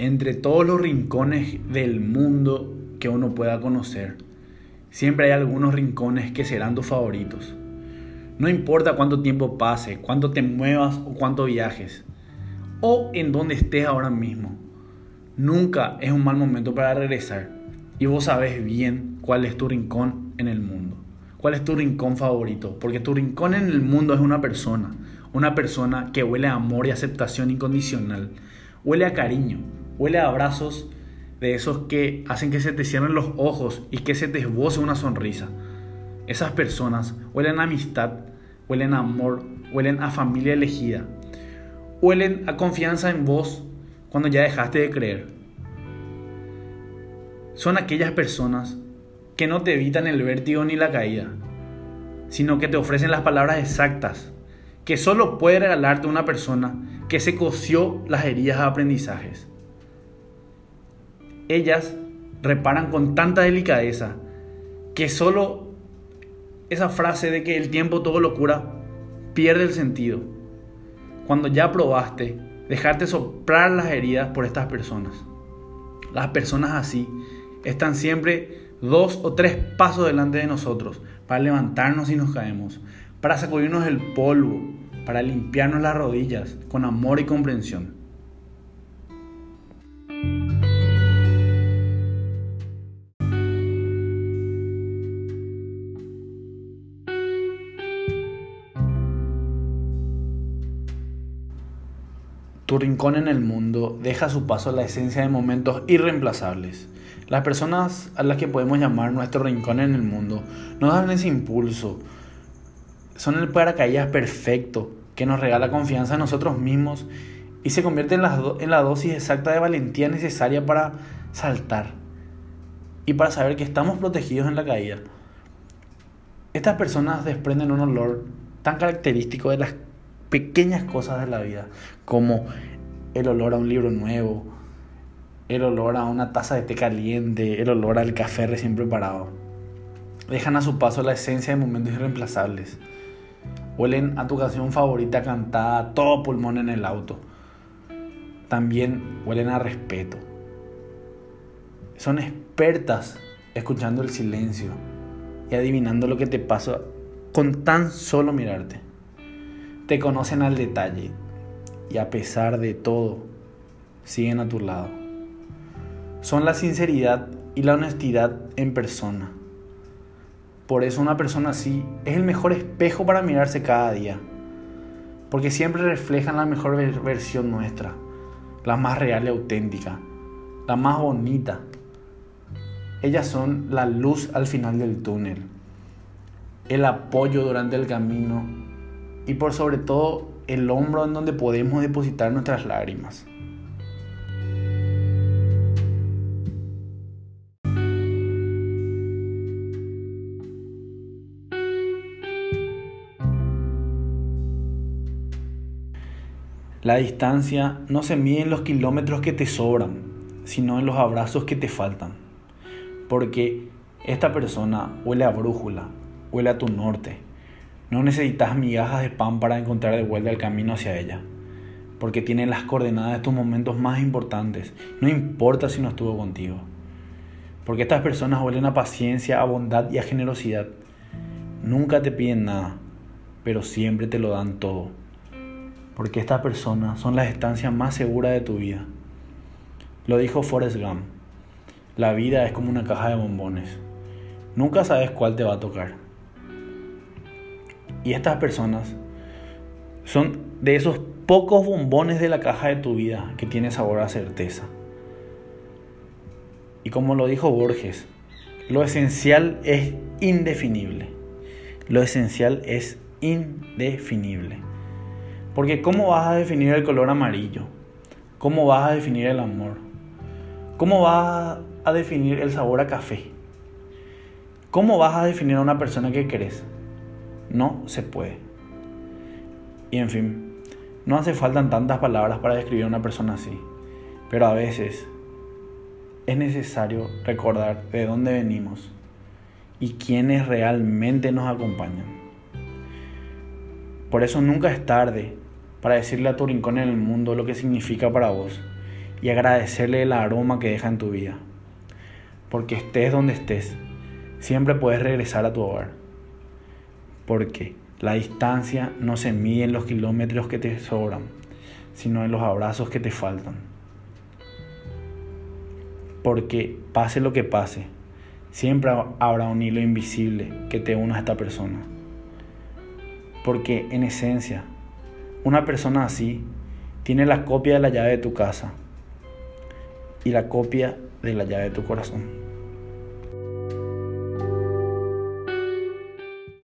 entre todos los rincones del mundo que uno pueda conocer, siempre hay algunos rincones que serán tus favoritos. No importa cuánto tiempo pase, cuánto te muevas o cuánto viajes, o en donde estés ahora mismo. Nunca es un mal momento para regresar. Y vos sabes bien cuál es tu rincón en el mundo. ¿Cuál es tu rincón favorito? Porque tu rincón en el mundo es una persona. Una persona que huele a amor y aceptación incondicional. Huele a cariño. Huele a abrazos de esos que hacen que se te cierren los ojos y que se te esboce una sonrisa. Esas personas huelen a amistad, huelen a amor, huelen a familia elegida, huelen a confianza en vos cuando ya dejaste de creer. Son aquellas personas que no te evitan el vértigo ni la caída, sino que te ofrecen las palabras exactas que solo puede regalarte una persona que se coció las heridas de aprendizajes. Ellas reparan con tanta delicadeza que solo esa frase de que el tiempo todo lo cura pierde el sentido. Cuando ya probaste dejarte soplar las heridas por estas personas. Las personas así están siempre dos o tres pasos delante de nosotros para levantarnos si nos caemos, para sacudirnos el polvo, para limpiarnos las rodillas con amor y comprensión. Tu rincón en el mundo deja a su paso la esencia de momentos irreemplazables. Las personas a las que podemos llamar nuestro rincón en el mundo nos dan ese impulso. Son el paracaídas perfecto que nos regala confianza en nosotros mismos y se convierte en la, en la dosis exacta de valentía necesaria para saltar y para saber que estamos protegidos en la caída. Estas personas desprenden un olor tan característico de las pequeñas cosas de la vida, como el olor a un libro nuevo, el olor a una taza de té caliente, el olor al café recién preparado. Dejan a su paso la esencia de momentos irreemplazables. Huelen a tu canción favorita cantada todo pulmón en el auto. También huelen a respeto. Son expertas escuchando el silencio y adivinando lo que te pasa con tan solo mirarte te conocen al detalle y a pesar de todo, siguen a tu lado. Son la sinceridad y la honestidad en persona. Por eso una persona así es el mejor espejo para mirarse cada día. Porque siempre reflejan la mejor versión nuestra, la más real y auténtica, la más bonita. Ellas son la luz al final del túnel, el apoyo durante el camino y por sobre todo el hombro en donde podemos depositar nuestras lágrimas. La distancia no se mide en los kilómetros que te sobran, sino en los abrazos que te faltan. Porque esta persona huele a brújula, huele a tu norte, no necesitas migajas de pan para encontrar de vuelta el camino hacia ella, porque tiene las coordenadas de tus momentos más importantes, no importa si no estuvo contigo. Porque estas personas huelen a paciencia, a bondad y a generosidad. Nunca te piden nada, pero siempre te lo dan todo. Porque estas personas son las estancias más seguras de tu vida. Lo dijo Forrest Gump. La vida es como una caja de bombones. Nunca sabes cuál te va a tocar. Y estas personas son de esos pocos bombones de la caja de tu vida que tiene sabor a certeza. Y como lo dijo Borges, lo esencial es indefinible. Lo esencial es indefinible. Porque ¿cómo vas a definir el color amarillo? ¿Cómo vas a definir el amor? ¿Cómo vas a definir el sabor a café? ¿Cómo vas a definir a una persona que querés? No se puede. Y en fin, no hace falta tantas palabras para describir a una persona así, pero a veces es necesario recordar de dónde venimos y quiénes realmente nos acompañan. Por eso nunca es tarde para decirle a tu rincón en el mundo lo que significa para vos y agradecerle el aroma que deja en tu vida. Porque estés donde estés, siempre puedes regresar a tu hogar. Porque la distancia no se mide en los kilómetros que te sobran, sino en los abrazos que te faltan. Porque pase lo que pase, siempre habrá un hilo invisible que te una a esta persona. Porque en esencia, una persona así tiene la copia de la llave de tu casa y la copia de la llave de tu corazón.